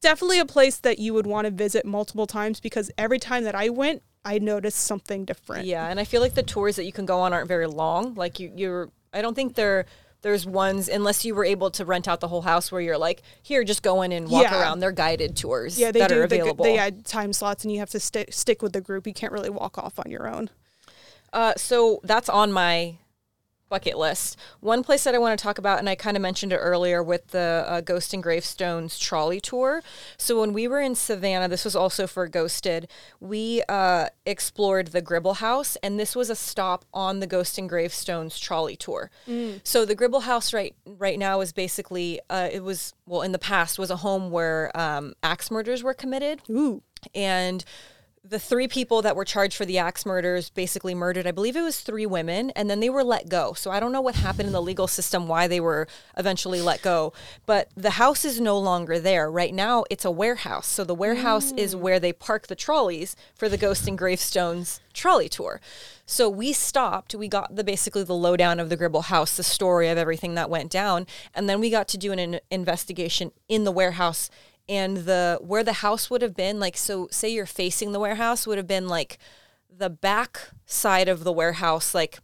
definitely a place that you would want to visit multiple times because every time that i went i noticed something different Yeah, and I feel like the tours that you can go on aren't very long. Like you, you're. I don't think there. There's ones unless you were able to rent out the whole house where you're like, here, just go in and walk Yeah. around. They're guided tours. yeah they that do are available. they they add time slots and you have to sti- stick with the group you can't really walk off on your own Uh, so that's on my bucket list. One place that I want to talk about, and I kind of mentioned it earlier with the uh, Ghost and Gravestones trolley tour. So when we were in Savannah, this was also for Ghosted. We uh, explored the Gribble House, and this was a stop on the Ghost and Gravestones trolley tour. So the Gribble House right right now is basically uh, it was well in the past was a home where um, axe murders were committed ooh and the three people that were charged for the axe murders basically murdered, I believe it was three women, and then they were let go. So I don't know what happened in the legal system, why they were eventually let go. But the house is no longer there. Right now, it's a warehouse. So the warehouse is mm. where they park the trolleys for the Ghost and Gravestones trolley tour. So we stopped. We got the basically the lowdown of the Gribble house, the story of everything that went down, and then we got to do an, in- investigation in the warehouse and the where the house would have been like so say you're facing the warehouse would have been like the back side of the warehouse like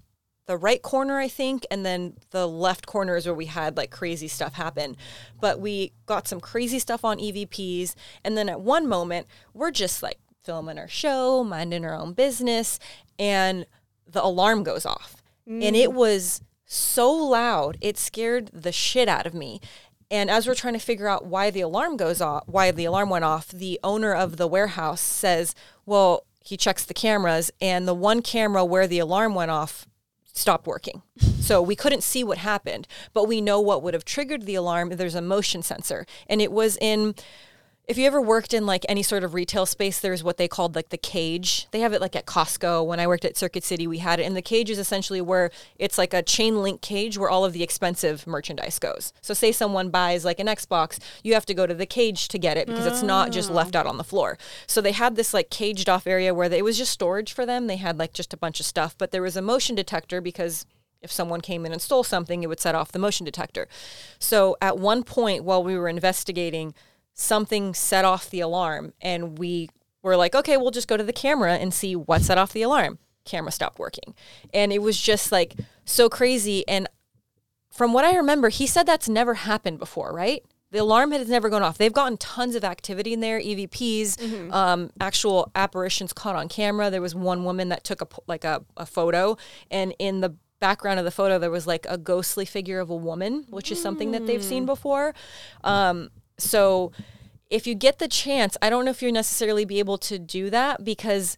the right corner i think and then the left corner is where we had like crazy stuff happen. But we got some crazy stuff on evps and then at one moment we're just like filming our show minding our own business and the alarm goes off. And it mm. was so loud it scared the shit out of me and as we're trying to figure out why the alarm goes off, why the alarm went off, the owner of the warehouse says, "Well, he checks the cameras, and the one camera where the alarm went off stopped working. So we couldn't see what happened, but we know what would have triggered the alarm. There's a motion sensor, and it was in." If you ever worked in like any sort of retail space, there's what they called like the cage. They have it like at Costco. When I worked at Circuit City, we had it. And the cage is essentially where it's like a chain link cage where all of the expensive merchandise goes. So, say someone buys like an Xbox, you have to go to the cage to get it because it's not just mm. left out on the floor. So, they had this like caged off area where they, it was just storage for them. They had like just a bunch of stuff, but there was a motion detector because if someone came in and stole something, it would set off the motion detector. So at one point while we were investigating, something set off the alarm and we were like, okay, we'll just go to the camera and see what set off the alarm. Camera stopped working. And it was just like so crazy. And from what I remember, he said that's never happened before, right? The alarm has never gone off. They've gotten tons of activity in there, EVPs, um, actual apparitions caught on camera. There was one woman that took a like a, a photo, and in the background of the photo, there was like a ghostly figure of a woman, which is something that they've seen before. Um, so if you get the chance, I don't know if you'll necessarily be able to do that because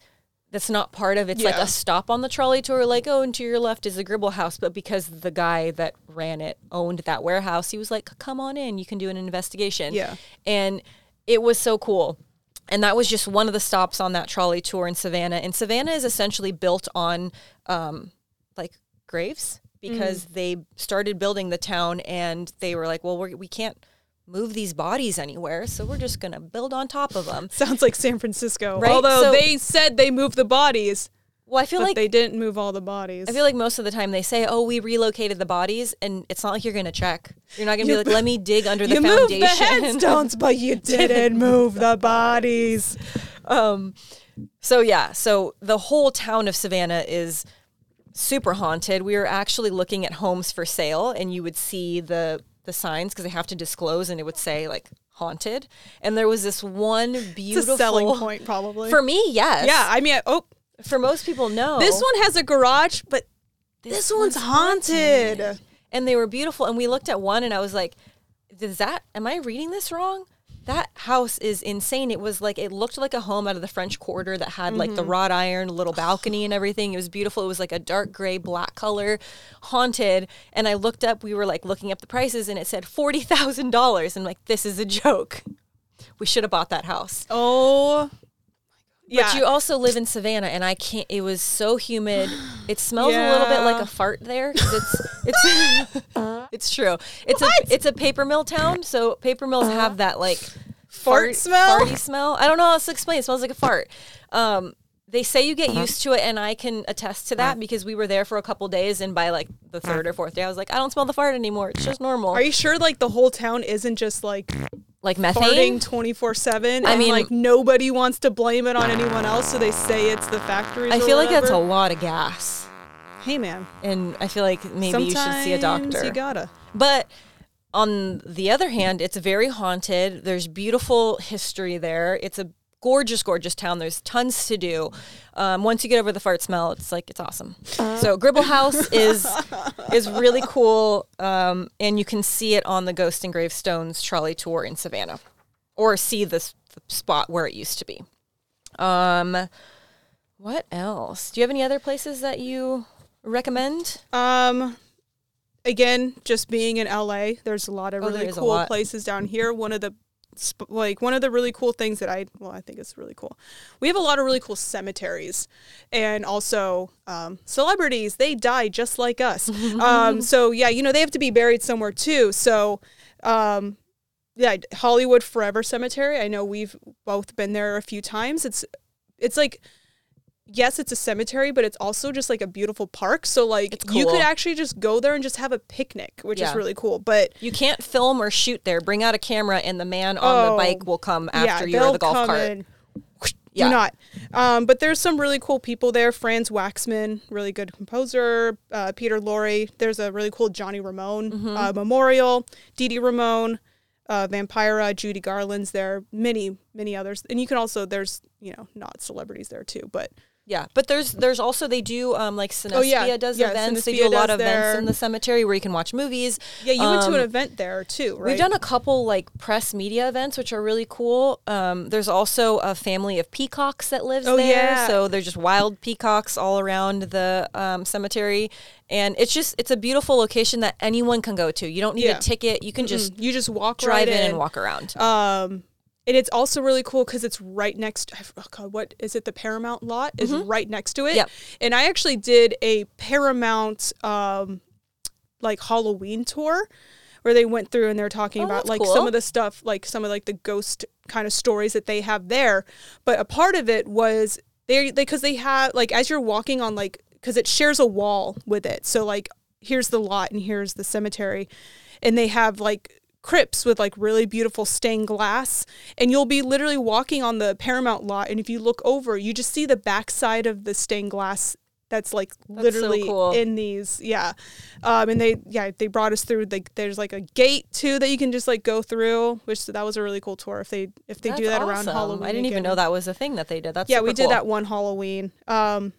that's not part of it's like a stop on the trolley tour, like, oh, and to your left is the Gribble house. But because the guy that ran it owned that warehouse, he was like, come on in, you can do an investigation. Yeah. And it was so cool. And that was just one of the stops on that trolley tour in Savannah. And Savannah is essentially built on um, like graves because they started building the town and they were like, well, we're, we can't move these bodies anywhere. So we're just going to build on top of them. Sounds like San Francisco. Right? Although So- they said they moved the bodies, Well, I feel like they didn't move all the bodies. I feel like most of the time they say, "Oh, we relocated the bodies," and it's not like you're going to check. You're not going to be like, "Let me dig under the you moved foundation." the headstones, but you didn't move the bodies. um, so yeah, so the whole town of Savannah is super haunted. We were actually looking at homes for sale, and you would see the the signs because they have to disclose, and it would say like haunted. And there was this one It's beautiful a selling point, probably. for me. Yes, yeah, I mean, oh, For most people, no. this one has a garage, but this, one's, one's haunted. and they were beautiful. And we looked at one, and I was like, "Does that? Am I reading this wrong?" That house is insane. It was like it looked like a home out of the French Quarter that had like the mm-hmm. wrought iron little balcony and everything. It was beautiful. It was like a dark gray, black color, haunted. And I looked up. We were like looking up the prices, and it said forty thousand dollars. And like, this is a joke. We should have bought that house. Oh, yeah. But you also live in Savannah, and I can't. It was so humid. It smells a little bit like a fart there. It's it's it's true. It's a it's a paper mill town, so paper mills uh-huh. have that like Fart smell? farty smell. I don't know how else to explain. It smells like a fart. Um, they say you get uh-huh. used to it, and I can attest to that uh-huh. because we were there for a couple days, and by like the third or fourth day, I was like, I don't smell the fart anymore. It's just normal. Are you sure like the whole town isn't just like like methane? farting 24/7 I and mean- like nobody wants to blame it on anyone else so they say it's the factory. I feel like that's a lot of gas, Hey man. and I feel like maybe you should see a Sometimes doctor. You gotta. But on the other hand, it's very haunted. There's beautiful history there. It's a gorgeous, gorgeous town. There's tons to do. Um, once you get over the fart smell, it's like it's awesome. So Gribble House is is really cool, um, and you can see it on the Ghost and Gravestones trolley tour in Savannah, or see this the spot where it used to be. Um, what else? Do you have any other places that you recommend? Um again, just being in LA, there's a lot of Oh, really cool places down here. One of the sp- like one of the really cool things that I well I think it's really cool. We have a lot of really cool cemeteries, and also um, celebrities. They die just like us. um, so yeah, you know they have to be buried somewhere too. So. Um, yeah, Hollywood Forever Cemetery. I know we've both been there a few times. It's it's like yes, it's a cemetery, but it's also just like a beautiful park. So like It's you could actually just go there and just have a picnic, which is really cool. But You can't film or shoot there. Bring out a camera, and the man on Oh, the bike will come after you they'll or the golf cart. and Yeah. Do not. Um, but there's some really cool people there. Franz Waxman, really good composer. Uh, Peter Lorre. There's a really cool Johnny Ramone Mm-hmm. uh, memorial. Dee Dee Ramone, uh, Vampira, Judy Garland's there. Many, many others. And you can also there's you know not celebrities there too, but Yeah, but there's there's also they do um like Cinespia Oh, yeah. does Yeah, events. they do a lot of events in the cemetery where you can watch movies. yeah, you went to an Um, event there too, right? We've done a couple like press media events, which are really cool. Um, there's also a family of peacocks that lives Oh, there. yeah. So there's just wild peacocks all around the um, cemetery, and it's just it's a beautiful location that anyone can go to. You don't need Yeah. a ticket. You can just you just walk drive right in and walk around. Um, and it's also really cool because it's right next. Oh God, what is it? The Paramount lot is right next to it. Mm-hmm. Yep. And I actually did a Paramount um, like Halloween tour where they went through and they're talking Oh, about like cool. some of the stuff, like some of like the ghost kind of stories that they have there. But a part of it was they because they have like as you're walking on like because it shares a wall with it. So like here's the lot and here's the cemetery, and they have like crypts with like really beautiful stained glass and you'll be literally walking on the paramount lot and if you look over you just see the backside of the stained glass that's like That's so literally cool. in these yeah um and they yeah they brought us through like there's like a gate too that you can just like go through which that was a really cool tour if they if they do That's that around halloween I didn't even know that was a thing that they did. That's yeah we did cool. that one halloween um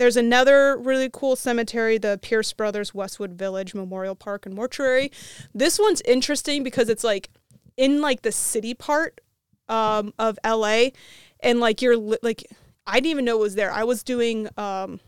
there's another really cool cemetery, the Pierce Brothers Westwood Village Memorial Park and Mortuary. This one's interesting because it's like in like the city part um, of LA, and like you're li- like I didn't even know it was there. I was doing um,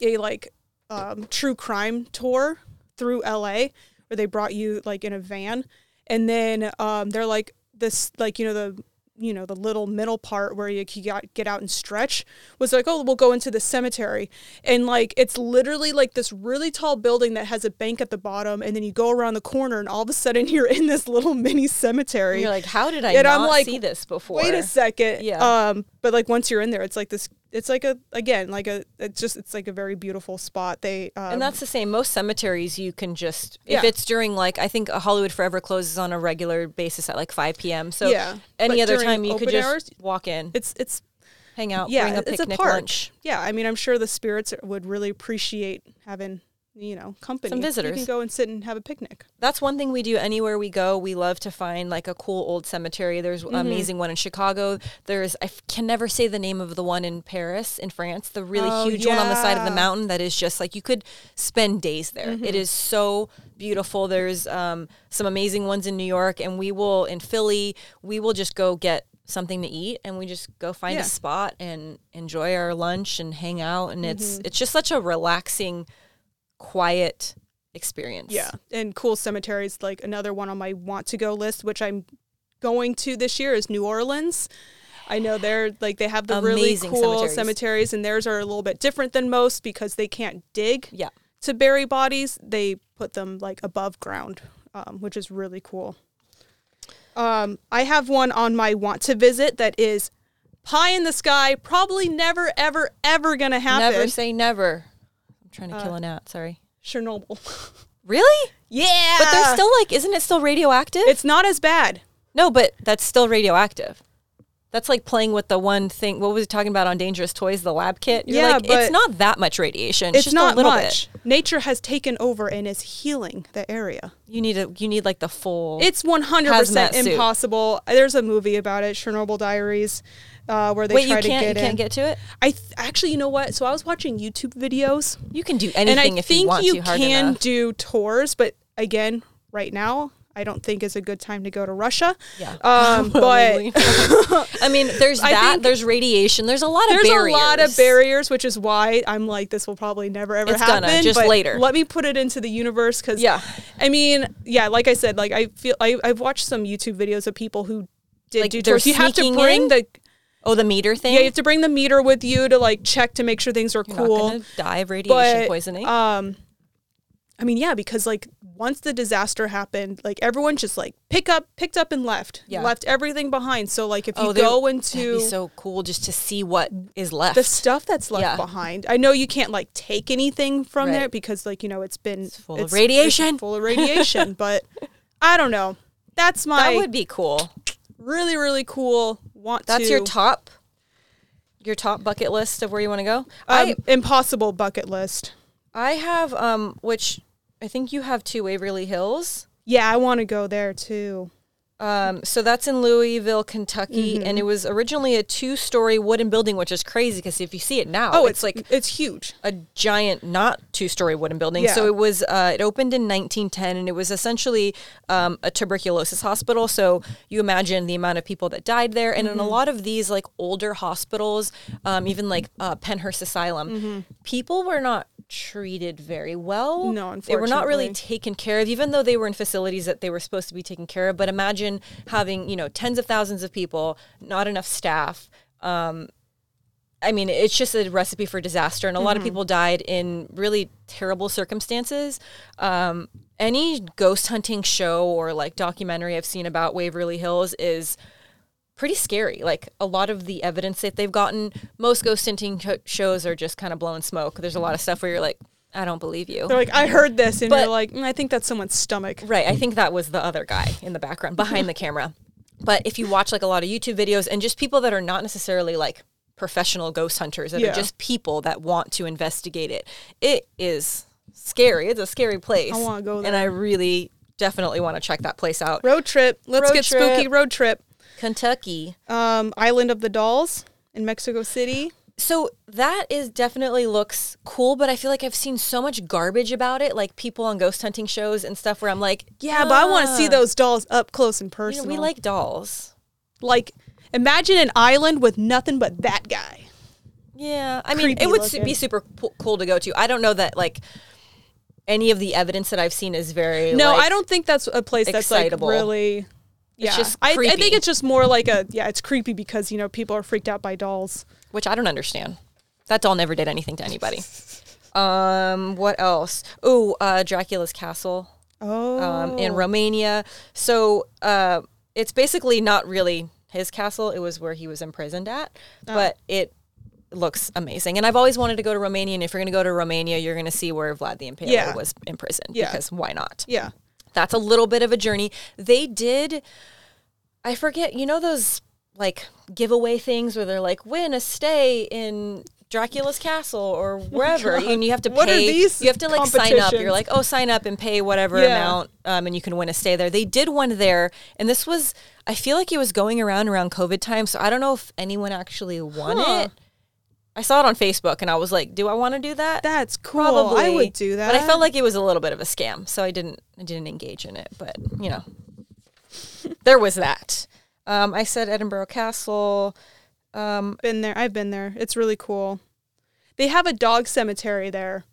a like um, true crime tour through LA where they brought you like in a van, and then um, they're like this like you know the you know the little middle part where you can get, get out and stretch was like oh we'll go into the cemetery and like it's literally like this really tall building that has a bank at the bottom and then you go around the corner and all of a sudden you're in this little mini cemetery You're like, how did I And not I'm like, see this before? wait a second Yeah. um but like once you're in there it's like this it's like a again like a it's just it's like a very beautiful spot they um, And that's the same. Most cemeteries, you can just if Yeah. it's during like I think Hollywood Forever closes on a regular basis at like 5 p.m. So Yeah. any other time you could open just walk in, it's it's hang out, yeah bring a it's picnic a park lunch. yeah i mean i'm sure the spirits would really appreciate having you know company Some you visitors. can go and sit and have a picnic That's one thing we do anywhere we go. We love to find like a cool old cemetery. There's Mm-hmm. an amazing one in Chicago. There's I f- can never say the name of the one in Paris, in France. The really Oh, huge one on the side of the mountain that is just like you could spend days there. Mm-hmm. It is so beautiful. There's um, some amazing ones in New York, and we will in Philly. We will just go get something to eat and we just go find Yeah. a spot and enjoy our lunch and hang out and Mm-hmm. it's it's just such a relaxing quiet experience Yeah, and cool cemeteries. Like another one on my want to go list, which I'm going to this year, is New Orleans. I know they're like they have the really cool cemeteries. cemeteries. and theirs are a little bit different than most because they can't dig yeah to bury bodies. They put them like above ground, um, which is really cool. Um, I have one on my want to visit that is pie in the sky. Probably never, ever, ever gonna happen. Never say never. Trying to Uh, kill a gnat. Sorry. Chernobyl. Really? yeah, But they're still like, isn't it still radioactive? It's not as bad. no, but that's still radioactive. That's like playing with the one thing. What was he talking about on Dangerous Toys, the lab kit? You're Yeah, like, but it's not that much radiation. It's, It's just not a little much. Nature has taken over and is healing the area. You need a, you need like the full. It's 100% Hazmat suit. impossible. There's a movie about it, Chernobyl Diaries, uh, where they Wait, try you to can't, get you in. can't get to it. I th- actually, you know what? So I was watching YouTube videos, You can do anything, and I think you want you to can enough. do tours, but again, right now, I don't think is a good time to go to Russia. Yeah. Um, but I mean, there's I that. there's radiation. There's a lot of there's barriers. a lot of barriers, which is why I'm like, this will probably never ever It's happen. gonna, just but later. Let me put it into the universe because Yeah. I mean, yeah, like I said, like I feel I, I've watched some YouTube videos of people who did Like, do tours. You have to bring in? the Oh, the meter thing. yeah, you have to bring the meter with you to like check to make sure things are You're cool. die of radiation but poisoning. um, I mean, yeah, because like once the disaster happened, like everyone just like pick up, picked up and left, Yeah. left everything behind. So like if you oh, there- go into be so cool just to see what is left. the stuff that's left Yeah. behind. I know you can't like take anything from there because like you know it's been full of radiation. full of radiation. but I don't know. That's my that would be cool. really really cool. Want That's to your top, your top bucket list of where you want to go. um, I impossible bucket list. I have um, which I think you have two Waverly Hills. Yeah, I want to go there too. Um, so that's in Louisville, Kentucky, Mm-hmm. and it was originally a two-story wooden building, which is crazy because if you see it now, Oh, it's, like it's huge. a giant, not two-story wooden building. So it was. Uh, it opened in 1910, and it was essentially um, a tuberculosis hospital. So you imagine the amount of people that died there, and Mm-hmm. in a lot of these like older hospitals, um, even like uh, Pennhurst Asylum, Mm-hmm. people were not treated very well. No, they were not really taken care of, even though they were in facilities that they were supposed to be taken care of. But imagine having you know tens of thousands of people, not enough staff. Um, I mean, it's just a recipe for disaster, and a lot Mm-hmm. of people died in really terrible circumstances. Um, any ghost hunting show or like documentary I've seen about Waverly Hills is pretty scary. Like a lot of the evidence that they've gotten, most ghost hunting shows are just kind of blowing smoke. There's a lot of stuff where you're like, I don't believe you. They're like, I heard this, and But- you're like, "Mm, I think that's someone's stomach. Right. I think that was the other guy in the background behind the camera. But if you watch like a lot of YouTube videos and just people that are not necessarily like professional ghost hunters, that Yeah. are just people that want to investigate it, it is scary. It's a scary place. I wanna go And I really definitely want to check that place out. Road trip. Let's Road get trip. spooky. Road trip. Kentucky. Um, Island of the Dolls in Mexico City. So that is definitely looks cool, but I feel like I've seen so much garbage about it, like people on ghost hunting shows and stuff where I'm like, Yeah, but I want to see those dolls up close and You know, personal. we like dolls. like imagine an island with nothing but that guy. Yeah, I mean, Creepy it would looking. be super cool to go to. I don't know that like any of the evidence that I've seen is very. No, like- I don't think that's a place that's like really. Yeah, just I, I think it's just more like a yeah, it's creepy because you know people are freaked out by dolls. Which I don't understand. That doll never did anything to anybody. Um, what else? Oh, uh, Dracula's castle. Oh, um, in Romania. So uh, it's basically not really his castle. It was where he was imprisoned at, Oh. but it looks amazing. And I've always wanted to go to Romania. And if you're going to go to Romania, you're going to see where Vlad the Impaler Yeah. was imprisoned. Yeah. Because why not? yeah, That's a little bit of a journey. They did, I forget, you know, those like giveaway things where they're like, win a stay in Dracula's castle or wherever, and you have to pay. Oh What are these you have to like sign up. You're like, oh, sign up and pay whatever Yeah. amount, um, and you can win a stay there. They did one there, and this was, I feel like it was going around around COVID time, so I don't know if anyone actually won Huh. it. I saw it on Facebook, and I was like, do I want to do that? that's cool. Probably, I would do that. But I felt like it was a little bit of a scam, so I didn't I didn't engage in it. But you know, there was that. Um, I said Edinburgh Castle. Um, been there. I've been there. It's really cool. They have a dog cemetery there.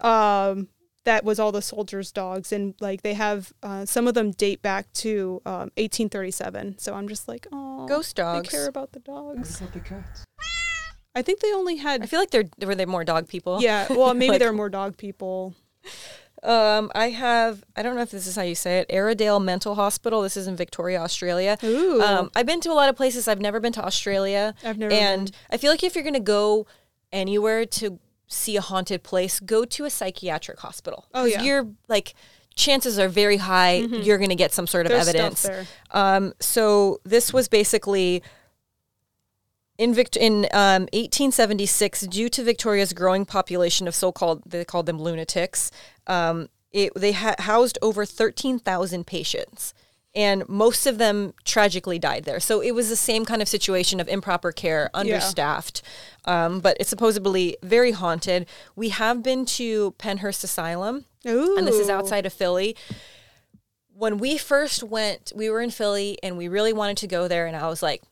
Um, that was all the soldiers' dogs, and like they have uh, some of them date back to um, 1837. So I'm just like, oh, Ghost dogs. They care about the dogs. What about the cats? I think they only had. I feel like they're were they more dog people. Yeah, well, maybe Like- there are more dog people. Um, I have I don't know if this is how you say it. Airedale Mental Hospital. This is in Victoria, Australia. Ooh. Um, I've been to a lot of places. I've never been to Australia. I've never And I feel like if you're gonna go anywhere to see a haunted place, go to a psychiatric hospital. Oh, yeah. Mm-hmm. You're like chances are very high you're gonna get some sort of There's evidence. Um, so this was basically in Vict- in um, 1876, due to Victoria's growing population of so-called they called them lunatics, um, it, they ha- housed over 13,000 patients, and most of them tragically died there. So it was the same kind of situation of improper care, understaffed, um, but it's supposedly very haunted. We have been to Pennhurst Asylum Ooh. and this is outside of Philly. when we first went, we were in Philly and we really wanted to go there. And I was like,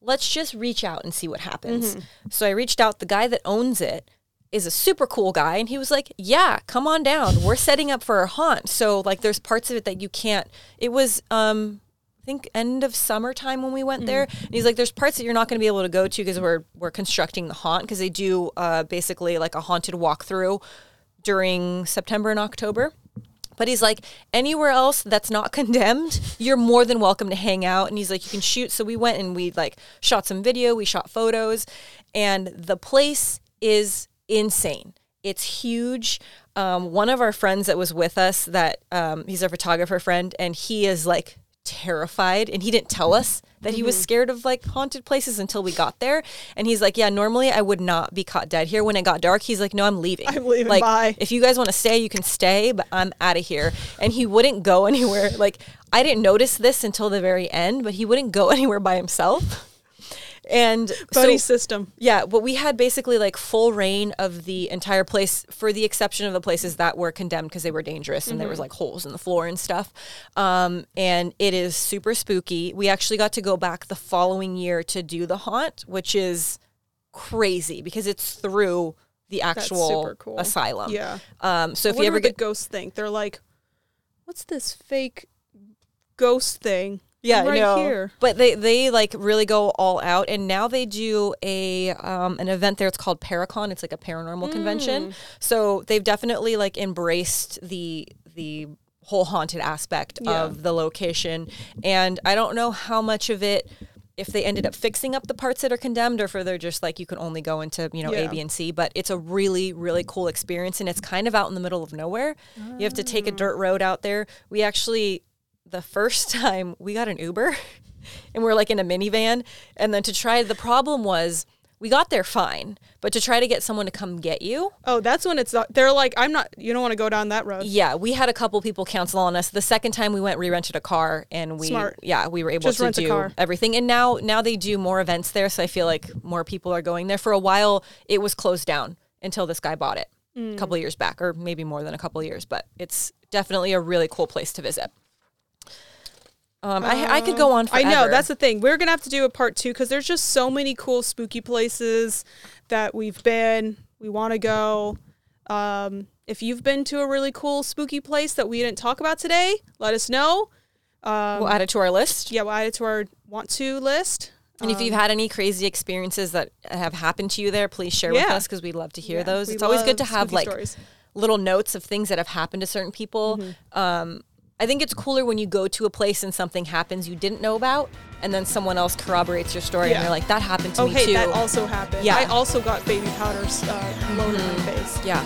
let's just reach out and see what happens. So I reached out. The guy that owns it is a super cool guy. And he was like, yeah, come on down. We're setting up for a haunt. So, like, there's parts of it that you can't. It was, um, I think end of summertime when we went there. And he's like, "There's parts that you're not going to be able to go to because we're we're constructing the haunt because they do uh, basically like a haunted walkthrough during September and October." But he's like, anywhere else that's not condemned, you're more than welcome to hang out. And he's like, you can shoot. So we went and we like shot some video, we shot photos, and the place is insane. It's huge. Um, one of our friends that was with us, that um, he's a photographer friend, and he is like terrified and he didn't tell us that he was Mm-hmm. scared of like haunted places until we got there and he's like yeah normally i would not be caught dead here when it got dark he's like no i'm leaving I'm leaving, like bye. if you guys want to stay you can stay but i'm out of here and he wouldn't go anywhere like i didn't notice this until the very end but he wouldn't go anywhere by himself and Buddy so system. yeah, but we had basically like full reign of the entire place, for the exception of the places that were condemned because they were dangerous and there was like holes in the floor and stuff. Um, and it is super spooky. We actually got to go back the following year to do the haunt, which is crazy because it's through the actual cool. asylum. Yeah. Um, so if you ever get ghosts think. They're like, what's this fake ghost thing? Yeah, right no. here. But they they like really go all out, and now they do a um, an event there. It's called Paracon. It's like a paranormal Mm. convention. So they've definitely like embraced the the whole haunted aspect Yeah. of the location. And I don't know how much of it. If they ended up fixing up the parts that are condemned, or if they're just like you can only go into you know A, Yeah. B, and C, but it's a really really cool experience, and it's kind of out in the middle of nowhere. You have to take a dirt road out there. We actually the first time we got an Uber and we're like in a minivan. And then to try, the problem was we got there fine, but to try to get someone to come get you, Oh, that's when it's not. They're like, I'm not. You don't want to go down that road. yeah, we had a couple people cancel on us. The second time we went, we rented a car and we, Smart. yeah, we were able Just to do everything. And now, now they do more events there. So I feel like more people are going there. For a while, it was closed down until this guy bought it Mm. a couple years back, or maybe more than a couple years, but it's definitely a really cool place to visit. Um, I, I could go on I know that's the thing. We're gonna have to do a part two because there's just so many cool spooky places that we've been. We want to go. Um, if you've been to a really cool spooky place that we didn't talk about today, let us know. we'll add it to our list. Yeah, we'll add it to our want to list. And if you've had any crazy experiences that have happened to you there, please share with us because we'd love to hear Yeah, those. It's always good to have like stories. little notes of things that have happened to certain people. Mm-hmm. Um, I think it's cooler when you go to a place and something happens you didn't know about, and then someone else corroborates your story, Yeah. and you're like, "That happened to Oh, me hey, too." that also happened. Yeah. I also got baby powders uh, in my face. yeah.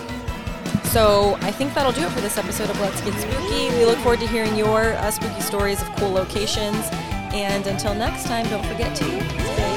So I think that'll do it for this episode of Let's Get Spooky. We look forward to hearing your uh, spooky stories of cool locations. And until next time, don't forget to